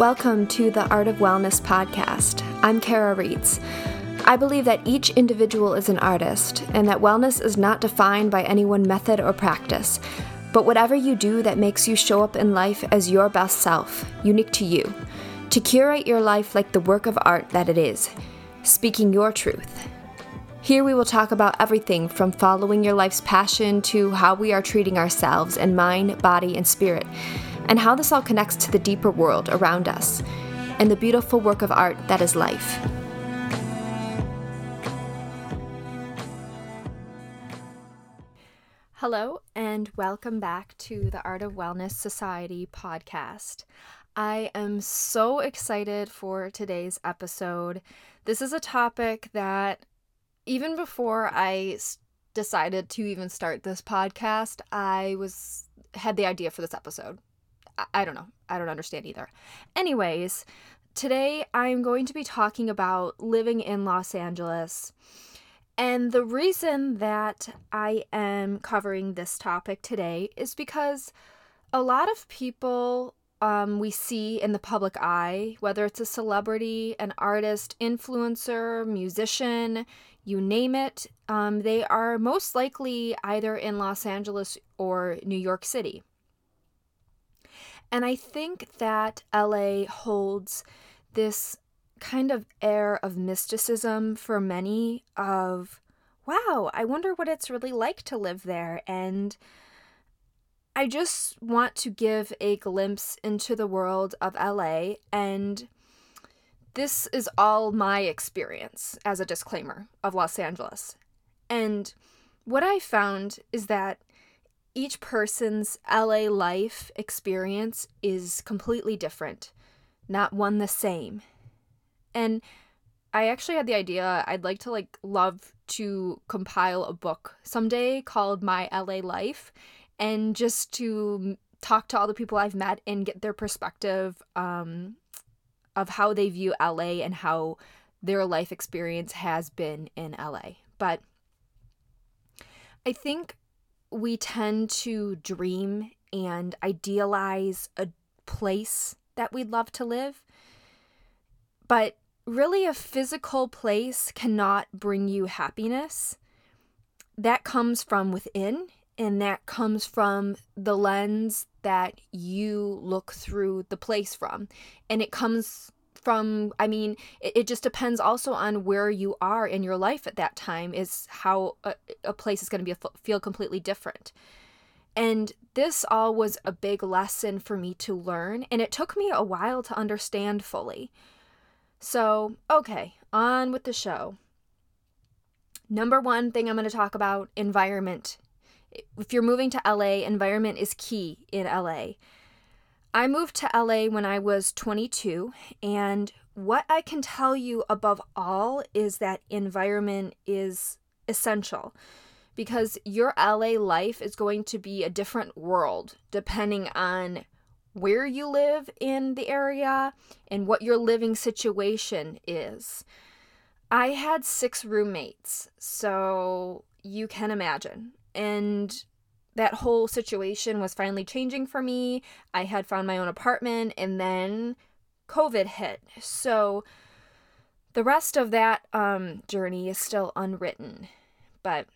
Welcome to the Art of Wellness podcast. I'm Kara Reitz. I believe that each individual is an artist and that wellness is not defined by any one method or practice, but whatever you do that makes you show up in life as your best self, unique to you, to curate your life like the work of art that it is, speaking your truth. Here we will talk about everything from following your life's passion to how we are treating ourselves in mind, body, and spirit and how this all connects to the deeper world around us and the beautiful work of art that is life. Hello, and welcome back to the Art of Wellness Society podcast. I am so excited for today's episode. This is a topic that, even before I decided to even start this podcast, I was had the idea for this episode. I, don't know. I don't understand either. Anyways, today I'm going to be talking about living in Los Angeles. And the reason that I am covering this topic today is because a lot of people um, we see in the public eye, whether it's a celebrity, an artist, influencer, musician, you name it, um, they are most likely either in Los Angeles or New York City. And I think that LA holds this kind of air of mysticism for many of wow, I wonder what it's really like to live there and I just want to give a glimpse into the world of LA and this is all my experience as a disclaimer of Los Angeles. And what I found is that each person's LA life experience is completely different, not one the same. And I actually had the idea I'd like to like love to compile a book someday called My LA Life and just to talk to all the people I've met and get their perspective um, of how they view LA and how their life experience has been in LA. But I think we tend to dream and idealize a place that we'd love to live. But really, a physical place cannot bring you happiness. That comes from within, and that comes from the lens that you look through the place from. And it comes from i mean it, it, just depends also on where you are in your life at that time is how a, a place is going to be a, feel completely different. And this all was a big lesson for me to learn and it took me a while to understand fully. So okay on with the show. Number one thing i'm going to talk about environment. If you're moving to la environment is key in la I moved to LA when I was 22, and what I can tell you above all is that environment is essential because your LA life is going to be a different world depending on where you live in the area and what your living situation is. I had six roommates, so you can imagine. And that whole situation was finally changing for me. I had found my own apartment and then COVID hit. So the rest of that um, journey is still unwritten. But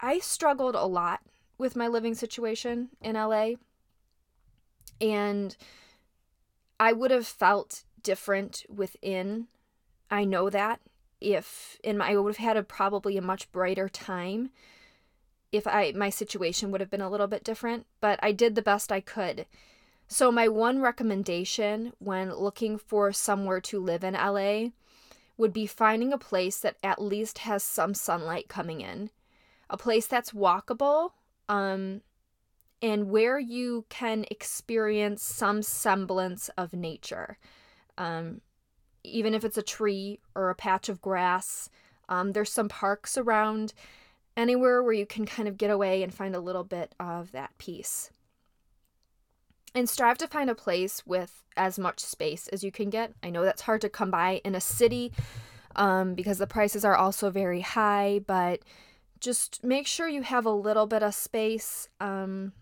I struggled a lot with my living situation in LA. And I would have felt different within. I know that if in my I would have had a probably a much brighter time if I my situation would have been a little bit different, but I did the best I could. So my one recommendation when looking for somewhere to live in LA would be finding a place that at least has some sunlight coming in. A place that's walkable um and where you can experience some semblance of nature. Um even if it's a tree or a patch of grass, um, there's some parks around anywhere where you can kind of get away and find a little bit of that peace. And strive to find a place with as much space as you can get. I know that's hard to come by in a city um, because the prices are also very high, but just make sure you have a little bit of space. Um,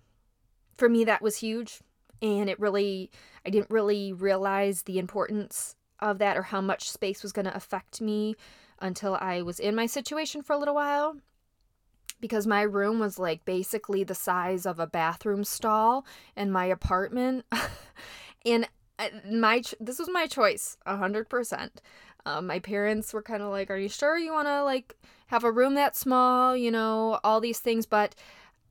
for me, that was huge. And it really, I didn't really realize the importance of that or how much space was going to affect me until I was in my situation for a little while. Because my room was like basically the size of a bathroom stall in my apartment. and uh, my this was my choice 100% um, my parents were kind of like are you sure you want to like have a room that small? You know all these things. But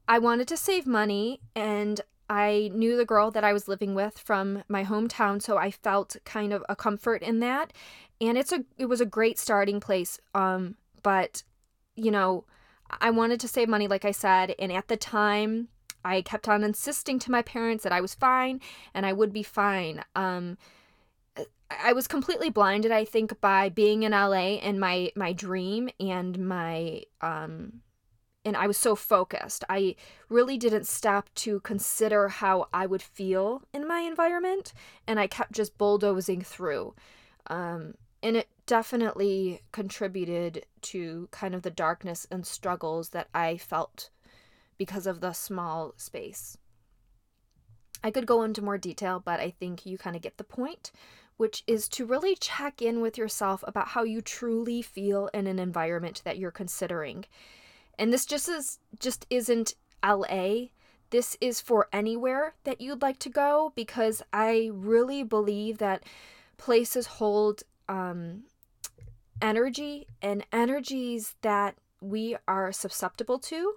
i wanted to save money and i knew the girl that i was living with from my hometown so i felt kind of a comfort in that. And it's a it was a great starting place um but you know i wanted to save money like i said and at the time I kept on insisting to my parents that I was fine and I would be fine. Um, I was completely blinded, I think, by being in LA and my my dream and my um and I was so focused. I really didn't stop to consider how I would feel in my environment and I kept just bulldozing through. Um and it definitely contributed to kind of the darkness and struggles that I felt because of the small space. I could go into more detail, but I think you kind of get the point, which is to really check in with yourself about how you truly feel in an environment that you're considering. And this just is just isn't LA. This is for anywhere that you'd like to go because I really believe that places hold um, energy and energies that we are susceptible to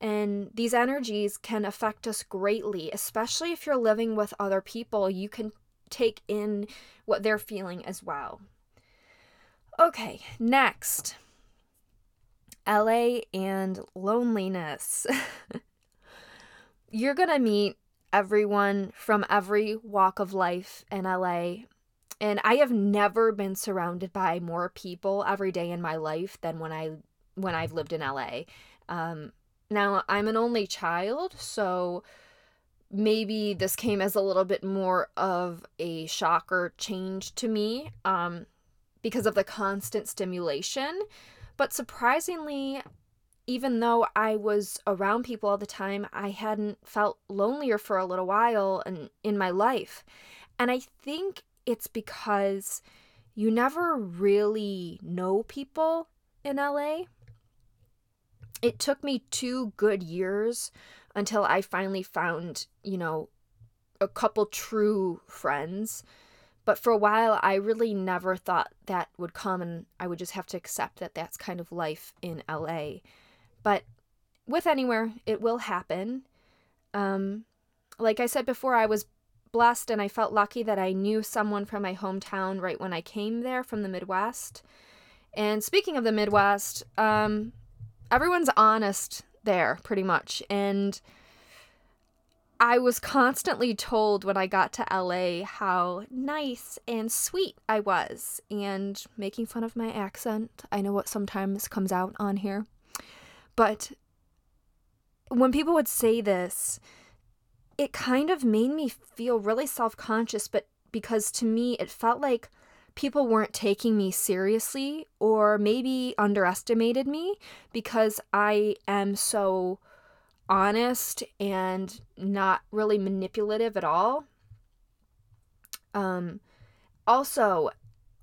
and these energies can affect us greatly, especially if you're living with other people. You can take in what they're feeling as well. Okay, next LA and loneliness. you're going to meet everyone from every walk of life in LA. And I have never been surrounded by more people every day in my life than when I when I've lived in LA. Um, now, I'm an only child, so maybe this came as a little bit more of a shock or change to me um, because of the constant stimulation. But surprisingly, even though I was around people all the time, I hadn't felt lonelier for a little while in, in my life. And I think it's because you never really know people in LA it took me two good years until I finally found, you know, a couple true friends. But for a while, I really never thought that would come, and I would just have to accept that that's kind of life in LA. But with anywhere, it will happen. Um, like I said before, I was blessed and I felt lucky that I knew someone from my hometown right when I came there from the Midwest. And speaking of the Midwest, um, everyone's honest there pretty much and I was constantly told when I got to LA how nice and sweet I was, and making fun of my accent. I know what sometimes comes out on here. But when people would say this, it kind of made me feel really self conscious, but because to me it felt like people weren't taking me seriously or maybe underestimated me because I am so honest and not really manipulative at all. Um, also,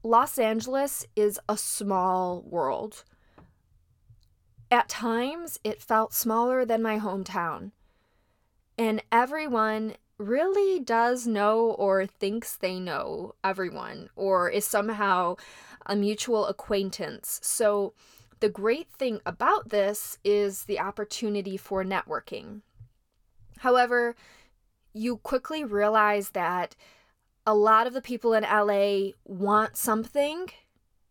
Los Angeles is a small world. At times, it felt smaller than my hometown. And everyone really does know or thinks they know everyone or is somehow a mutual acquaintance. So, the great thing about this is the opportunity for networking. However, you quickly realize that a lot of the people in LA want something,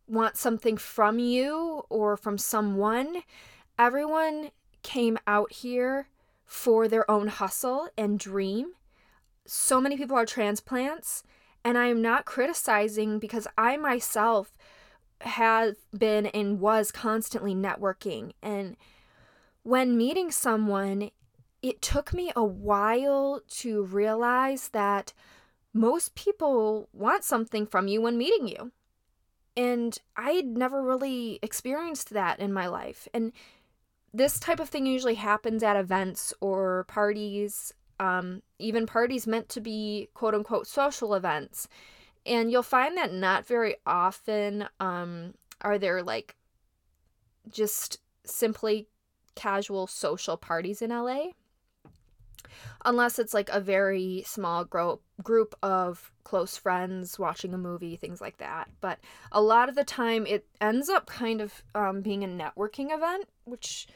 want something from you or from someone. Everyone came out here for their own hustle and dream so many people are transplants and I am not criticizing because I myself have been and was constantly networking and when meeting someone it took me a while to realize that most people want something from you when meeting you. And I'd never really experienced that in my life. And this type of thing usually happens at events or parties um, even parties meant to be quote unquote social events. And you'll find that not very often um, are there like just simply casual social parties in LA. Unless it's like a very small gro- group of close friends watching a movie, things like that. But a lot of the time, it ends up kind of um, being a networking event, which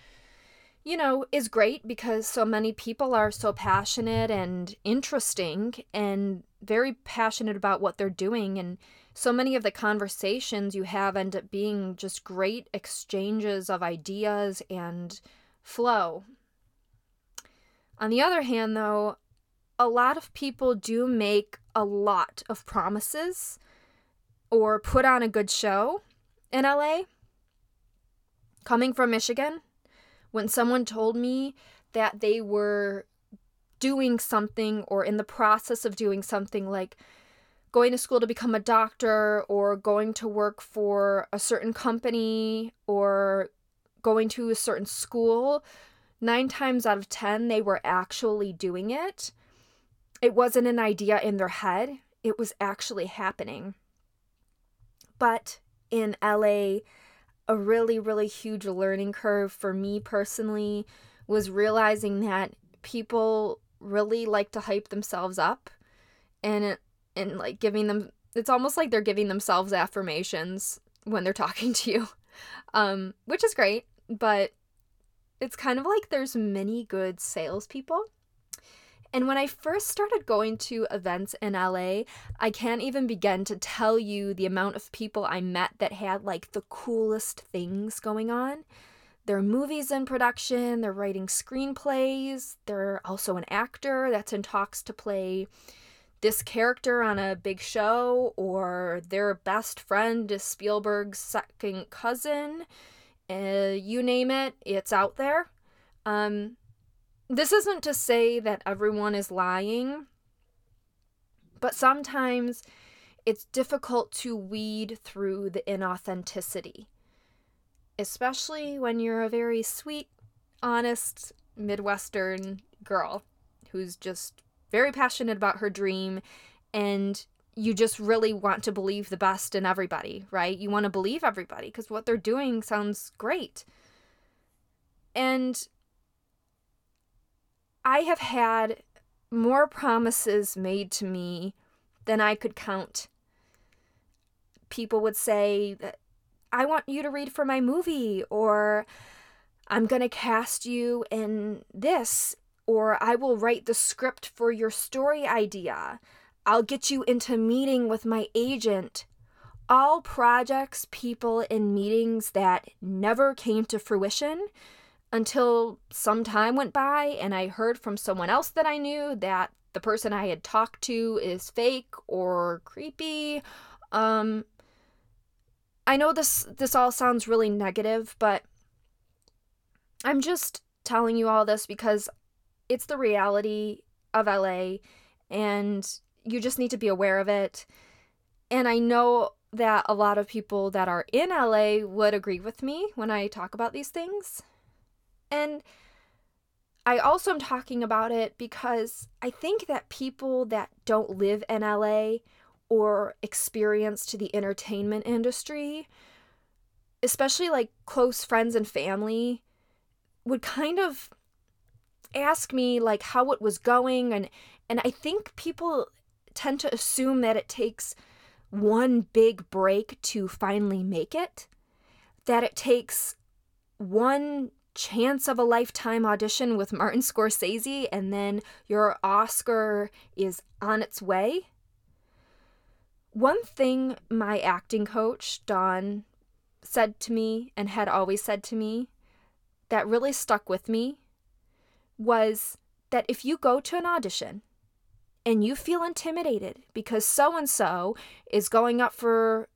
you know, is great because so many people are so passionate and interesting and very passionate about what they're doing. And so many of the conversations you have end up being just great exchanges of ideas and flow. On the other hand, though, a lot of people do make a lot of promises or put on a good show in LA. Coming from Michigan, when someone told me that they were doing something or in the process of doing something like going to school to become a doctor or going to work for a certain company or going to a certain school, nine times out of 10, they were actually doing it. It wasn't an idea in their head, it was actually happening. But in LA, a really, really huge learning curve for me personally was realizing that people really like to hype themselves up and and like giving them it's almost like they're giving themselves affirmations when they're talking to you um which is great but it's kind of like there's many good salespeople and when I first started going to events in LA, I can't even begin to tell you the amount of people I met that had like the coolest things going on. There are movies in production, they're writing screenplays, they're also an actor that's in talks to play this character on a big show, or their best friend is Spielberg's second cousin. Uh, you name it, it's out there. Um, this isn't to say that everyone is lying, but sometimes it's difficult to weed through the inauthenticity, especially when you're a very sweet, honest Midwestern girl who's just very passionate about her dream and you just really want to believe the best in everybody, right? You want to believe everybody because what they're doing sounds great. And I have had more promises made to me than I could count. People would say that I want you to read for my movie, or I'm going to cast you in this, or I will write the script for your story idea. I'll get you into meeting with my agent. All projects, people, in meetings that never came to fruition until some time went by and I heard from someone else that I knew that the person I had talked to is fake or creepy. Um I know this this all sounds really negative, but I'm just telling you all this because it's the reality of LA and you just need to be aware of it. And I know that a lot of people that are in LA would agree with me when I talk about these things. And I also am talking about it because I think that people that don't live in LA or experience the entertainment industry, especially like close friends and family, would kind of ask me like how it was going and and I think people tend to assume that it takes one big break to finally make it, that it takes one chance of a lifetime audition with Martin Scorsese and then your Oscar is on its way. One thing my acting coach, Don, said to me and had always said to me that really stuck with me was that if you go to an audition and you feel intimidated because so and so is going up for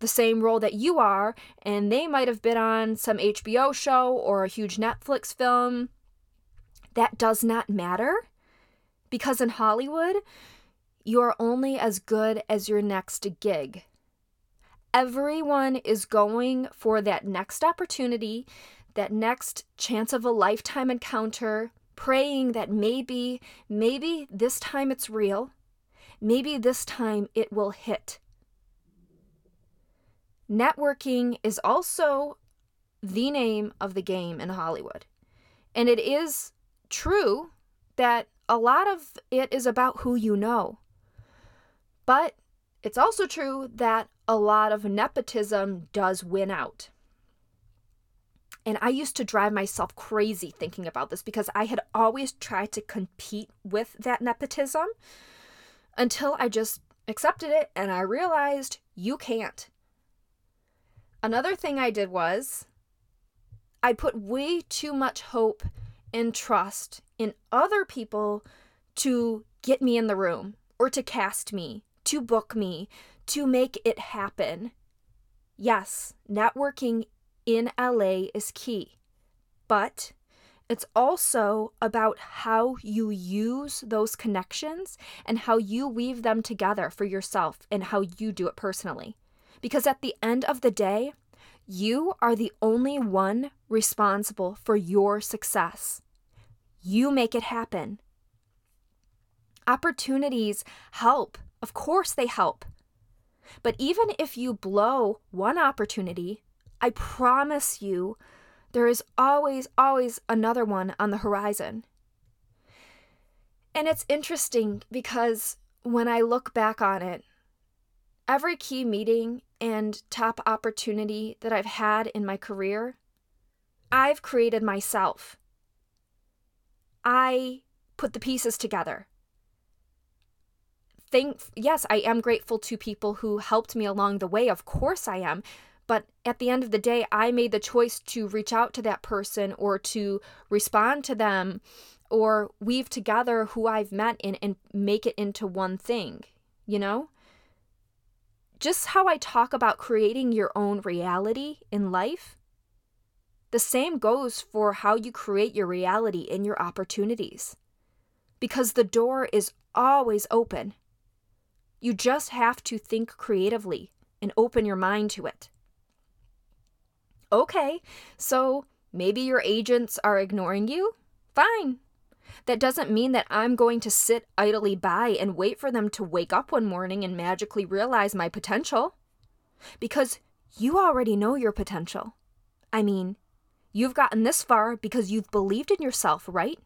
the same role that you are, and they might have been on some HBO show or a huge Netflix film. That does not matter because in Hollywood, you are only as good as your next gig. Everyone is going for that next opportunity, that next chance of a lifetime encounter, praying that maybe, maybe this time it's real. Maybe this time it will hit. Networking is also the name of the game in Hollywood. And it is true that a lot of it is about who you know. But it's also true that a lot of nepotism does win out. And I used to drive myself crazy thinking about this because I had always tried to compete with that nepotism until I just accepted it and I realized you can't. Another thing I did was I put way too much hope and trust in other people to get me in the room or to cast me, to book me, to make it happen. Yes, networking in LA is key, but it's also about how you use those connections and how you weave them together for yourself and how you do it personally. Because at the end of the day, you are the only one responsible for your success. You make it happen. Opportunities help. Of course, they help. But even if you blow one opportunity, I promise you, there is always, always another one on the horizon. And it's interesting because when I look back on it, every key meeting and top opportunity that I've had in my career, I've created myself. I put the pieces together. Thank yes, I am grateful to people who helped me along the way. Of course I am. But at the end of the day, I made the choice to reach out to that person or to respond to them or weave together who I've met in and make it into one thing, you know? Just how I talk about creating your own reality in life, the same goes for how you create your reality in your opportunities. Because the door is always open. You just have to think creatively and open your mind to it. Okay, so maybe your agents are ignoring you? Fine. That doesn't mean that I'm going to sit idly by and wait for them to wake up one morning and magically realize my potential. Because you already know your potential. I mean, you've gotten this far because you've believed in yourself, right?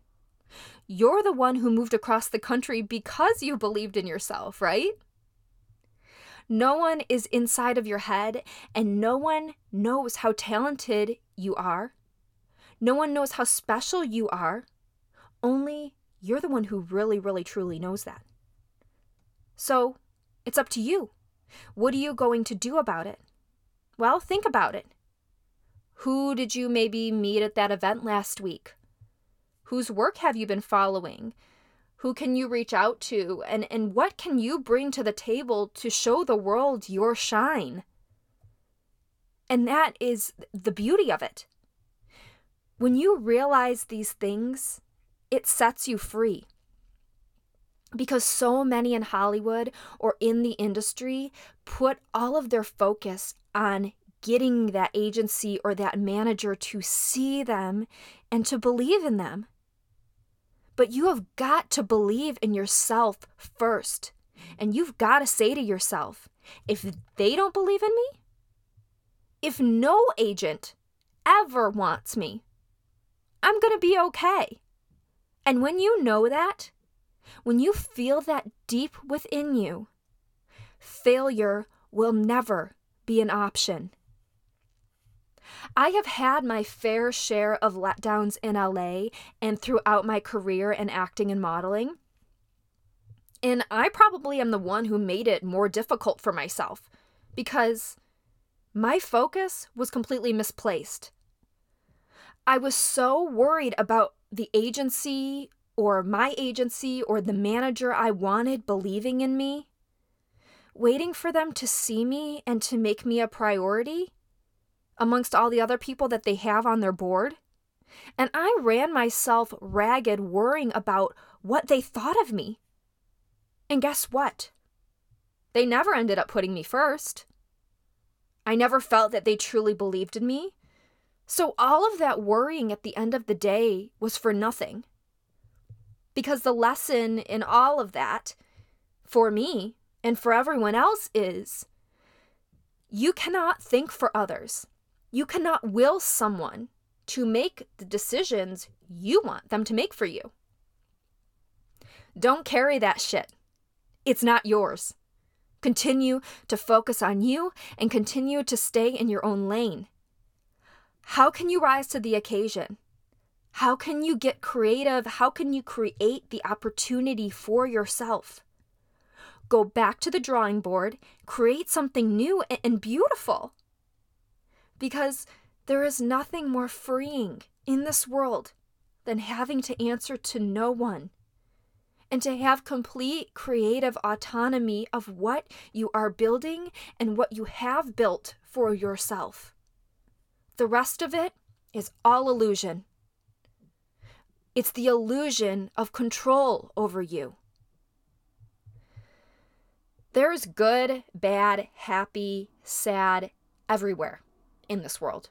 You're the one who moved across the country because you believed in yourself, right? No one is inside of your head, and no one knows how talented you are. No one knows how special you are only you're the one who really, really, truly knows that. So it's up to you. What are you going to do about it? Well, think about it. Who did you maybe meet at that event last week? Whose work have you been following? Who can you reach out to? And, and what can you bring to the table to show the world your shine? And that is the beauty of it. When you realize these things, it sets you free. Because so many in Hollywood or in the industry put all of their focus on getting that agency or that manager to see them and to believe in them. But you have got to believe in yourself first. And you've got to say to yourself, if they don't believe in me, if no agent ever wants me, I'm going to be okay. And when you know that, when you feel that deep within you, failure will never be an option. I have had my fair share of letdowns in LA and throughout my career in acting and modeling. And I probably am the one who made it more difficult for myself because my focus was completely misplaced. I was so worried about the agency or my agency or the manager I wanted believing in me, waiting for them to see me and to make me a priority amongst all the other people that they have on their board. And I ran myself ragged worrying about what they thought of me. And guess what? They never ended up putting me first. I never felt that they truly believed in me so all of that worrying at the end of the day was for nothing. Because the lesson in all of that, for me and for everyone else, is you cannot think for others. You cannot will someone to make the decisions you want them to make for you. Don't carry that shit. It's not yours. Continue to focus on you and continue to stay in your own lane. How can you rise to the occasion? How can you get creative? How can you create the opportunity for yourself? Go back to the drawing board, create something new and beautiful. Because there is nothing more freeing in this world than having to answer to no one and to have complete creative autonomy of what you are building and what you have built for yourself. The rest of it is all illusion. It's the illusion of control over you. There's good, bad, happy, sad everywhere in this world.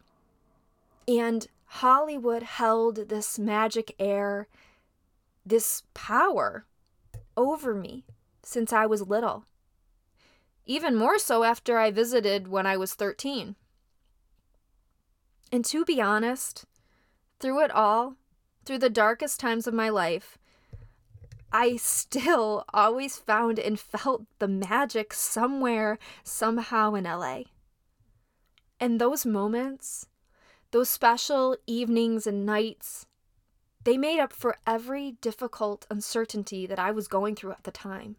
And Hollywood held this magic air, this power over me since I was little. Even more so after I visited when I was 13. And to be honest, through it all, through the darkest times of my life, I still always found and felt the magic somewhere, somehow in LA. And those moments, those special evenings and nights, they made up for every difficult uncertainty that I was going through at the time.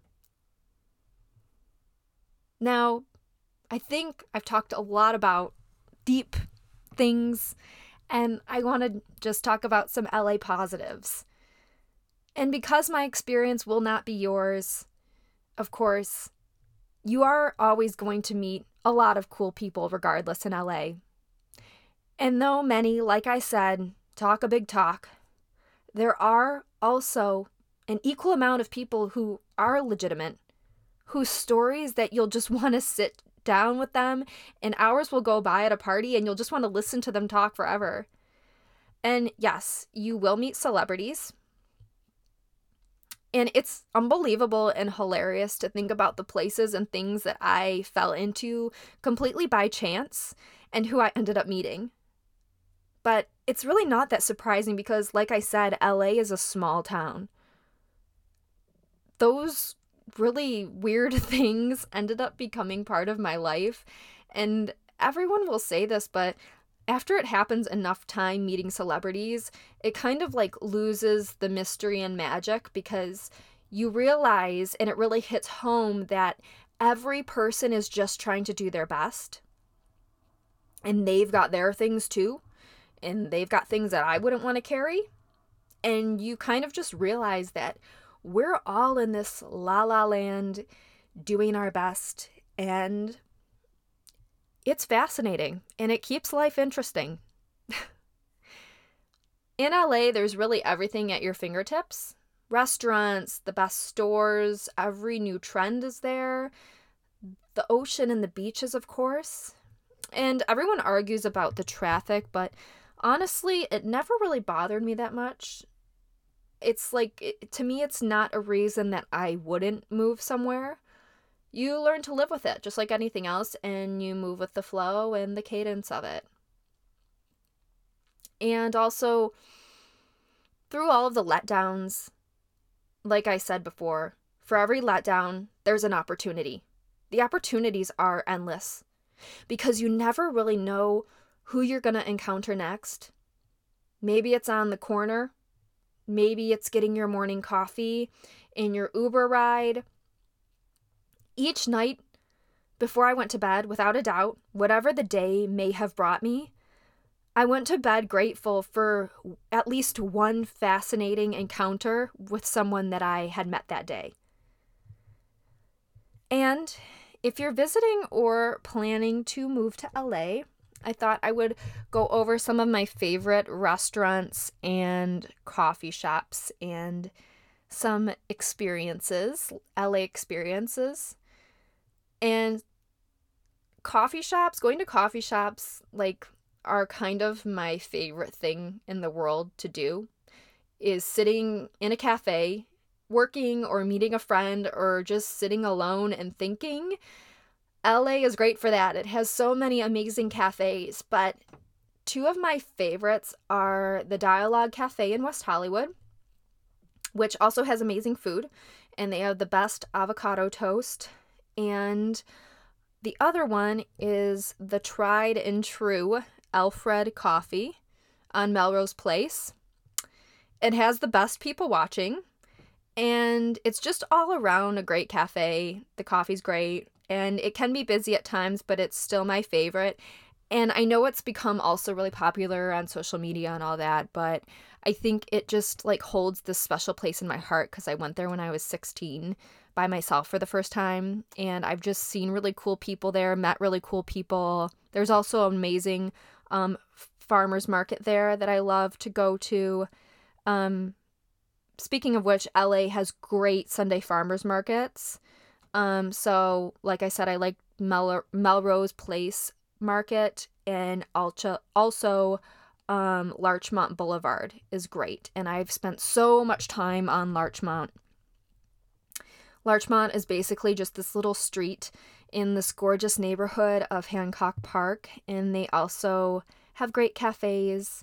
Now, I think I've talked a lot about deep things, and I want to just talk about some LA positives. And because my experience will not be yours, of course, you are always going to meet a lot of cool people regardless in LA. And though many, like I said, talk a big talk, there are also an equal amount of people who are legitimate, whose stories that you'll just want to sit down with them and hours will go by at a party and you'll just want to listen to them talk forever. And yes, you will meet celebrities. And it's unbelievable and hilarious to think about the places and things that I fell into completely by chance and who I ended up meeting. But it's really not that surprising because, like I said, LA is a small town. Those really weird things ended up becoming part of my life. And everyone will say this, but after it happens enough time meeting celebrities, it kind of like loses the mystery and magic because you realize and it really hits home that every person is just trying to do their best. And they've got their things too. And they've got things that I wouldn't want to carry. And you kind of just realize that we're all in this la la land doing our best. And it's fascinating and it keeps life interesting. in LA, there's really everything at your fingertips restaurants, the best stores, every new trend is there, the ocean and the beaches, of course. And everyone argues about the traffic, but honestly, it never really bothered me that much it's like to me it's not a reason that I wouldn't move somewhere. You learn to live with it just like anything else and you move with the flow and the cadence of it. And also through all of the letdowns, like I said before, for every letdown, there's an opportunity. The opportunities are endless because you never really know who you're going to encounter next. Maybe it's on the corner Maybe it's getting your morning coffee in your Uber ride. Each night before I went to bed, without a doubt, whatever the day may have brought me, I went to bed grateful for at least one fascinating encounter with someone that I had met that day. And if you're visiting or planning to move to LA, I thought I would go over some of my favorite restaurants and coffee shops and some experiences, LA experiences. And coffee shops, going to coffee shops, like, are kind of my favorite thing in the world to do. is sitting in a cafe, working or meeting a friend or just sitting alone and thinking, LA is great for that. It has so many amazing cafes, but two of my favorites are the Dialogue Cafe in West Hollywood, which also has amazing food, and they have the best avocado toast. And the other one is the tried and true Alfred Coffee on Melrose Place. It has the best people watching, and it's just all around a great cafe. The coffee's great, and it can be busy at times, but it's still my favorite. And I know it's become also really popular on social media and all that, but I think it just like holds this special place in my heart because I went there when I was 16 by myself for the first time and I've just seen really cool people there, met really cool people. There's also an amazing um, farmers market there that I love to go to. Um, speaking of which, LA has great Sunday farmers markets. Um, so like I said, I like Mel- Melrose Place Market and also also um, Larchmont Boulevard is great, and I've spent so much time on Larchmont. Larchmont is basically just this little street in this gorgeous neighborhood of Hancock Park, and they also have great cafes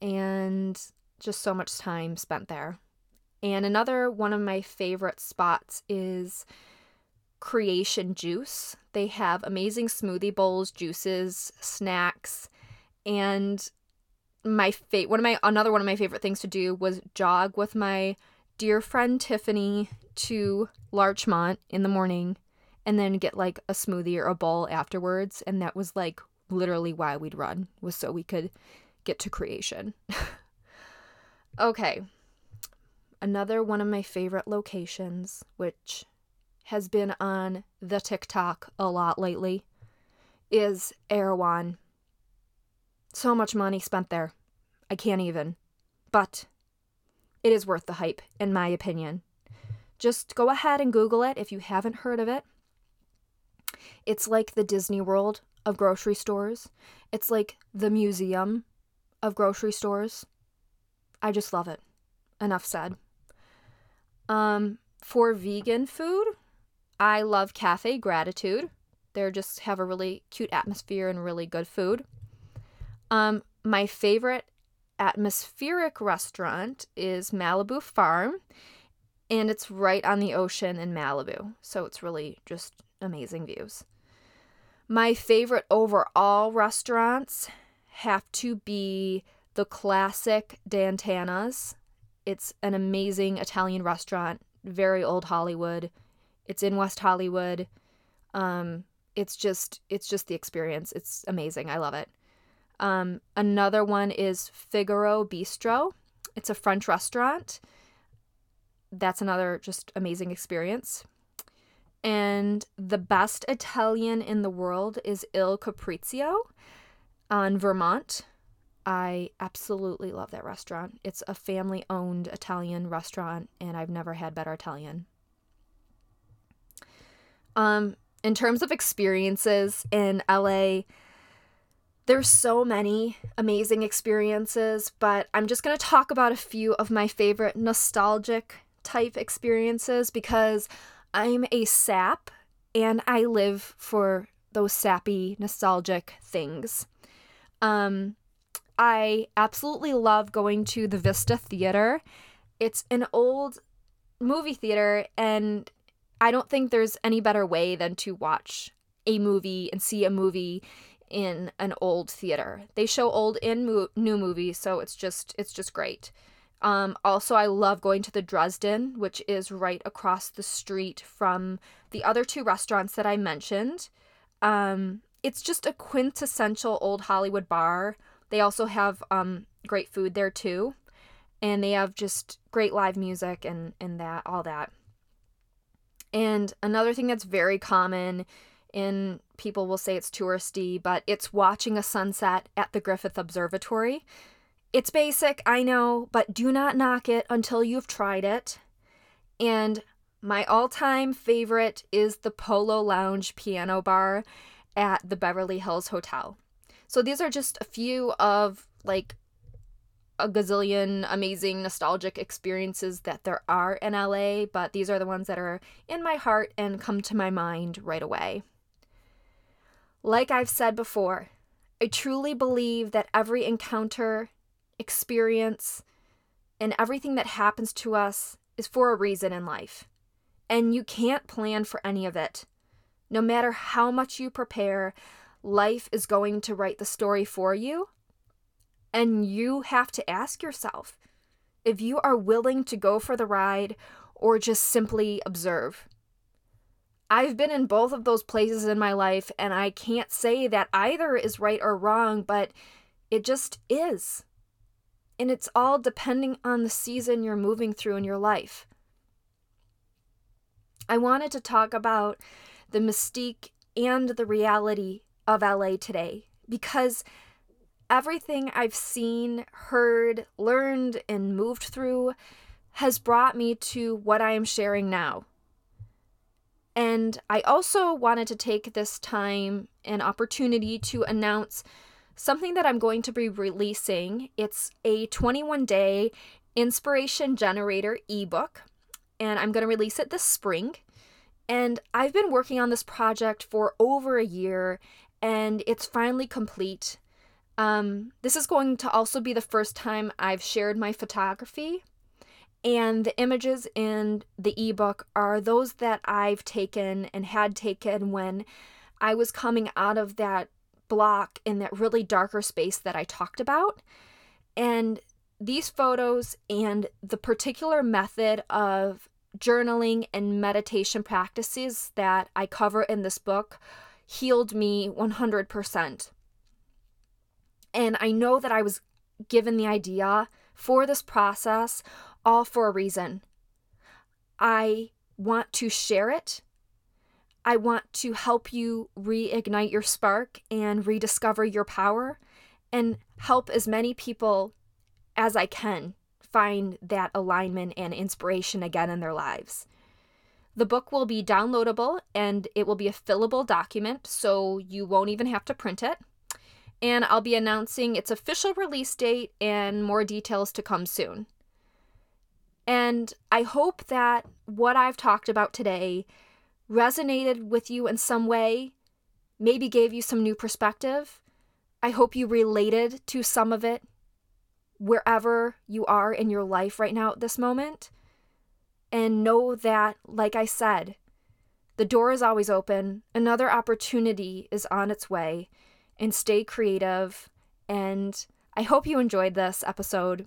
and just so much time spent there. And another one of my favorite spots is Kreation Juice. They have amazing smoothie bowls, juices, snacks, and my fate one of my another one of my favorite things to do was jog with my dear friend Tiffany to Larchmont in the morning and then get like a smoothie or a bowl afterwards and that was like literally why we'd run was so we could get to Kreation. okay. Another one of my favorite locations which has been on the TikTok a lot lately is Erewhon. So much money spent there. I can't even. But it is worth the hype, in my opinion. Just go ahead and Google it if you haven't heard of it. It's like the Disney World of grocery stores, it's like the museum of grocery stores. I just love it. Enough said. Um, for vegan food, I love Cafe Gratitude. They just have a really cute atmosphere and really good food. Um, my favorite atmospheric restaurant is Malibu Farm, and it's right on the ocean in Malibu. So it's really just amazing views. My favorite overall restaurants have to be the classic Dan Tana's. It's an amazing Italian restaurant, very old Hollywood. It's in West Hollywood. Um, it's just it's just the experience. It's amazing. I love it. Um, another one is Figaro Bistrot. It's a French restaurant. That's another just amazing experience. And the best Italian in the world is Il Capriccio on Vermont. I absolutely love that restaurant. It's a family owned Italian restaurant, and I've never had better Italian. Um, in terms of experiences in LA, there's so many amazing experiences, but I'm just going to talk about a few of my favorite nostalgic type experiences because I'm a sap and I live for those sappy, nostalgic things. Um, I absolutely love going to the Vista Theater. It's an old movie theater, and I don't think there's any better way than to watch a movie and see a movie in an old theater. They show old and mo- new movies, so it's just it's just great. Um, also, I love going to the Dresden, which is right across the street from the other two restaurants that I mentioned. Um, it's just a quintessential old Hollywood bar. They also have um, great food there too, and they have just great live music and and that all that. And another thing that's very common in people will say it's touristy, but it's watching a sunset at the Griffith Observatory. It's basic, I know, but do not knock it until you've tried it. And my all time favorite is the Polo Lounge Piano Bar at the Beverly Hills Hotel. So these are just a few of like a gazillion amazing nostalgic experiences that there are in LA, but these are the ones that are in my heart and come to my mind right away. Like I've said before, I truly believe that every encounter, experience, and everything that happens to us is for a reason in life. And you can't plan for any of it. No matter how much you prepare, life is going to write the story for you. And you have to ask yourself if you are willing to go for the ride or just simply observe. I've been in both of those places in my life, and I can't say that either is right or wrong, but it just is. And it's all depending on the season you're moving through in your life. I wanted to talk about the mystique and the reality of LA today because everything I've seen, heard, learned, and moved through has brought me to what I am sharing now. And I also wanted to take this time and opportunity to announce something that I'm going to be releasing. It's a 21 day inspiration generator ebook, and I'm going to release it this spring. And I've been working on this project for over a year, and it's finally complete. Um, this is going to also be the first time I've shared my photography and the images in the ebook are those that I've taken and had taken when I was coming out of that block in that really darker space that I talked about. And these photos and the particular method of journaling and meditation practices that I cover in this book healed me 100%. And I know that I was given the idea for this process all for a reason. I want to share it. I want to help you reignite your spark and rediscover your power and help as many people as I can find that alignment and inspiration again in their lives. The book will be downloadable and it will be a fillable document, so you won't even have to print it. And I'll be announcing its official release date and more details to come soon. And I hope that what I've talked about today resonated with you in some way, maybe gave you some new perspective. I hope you related to some of it wherever you are in your life right now at this moment. And know that, like I said, the door is always open, another opportunity is on its way, and stay creative. And I hope you enjoyed this episode.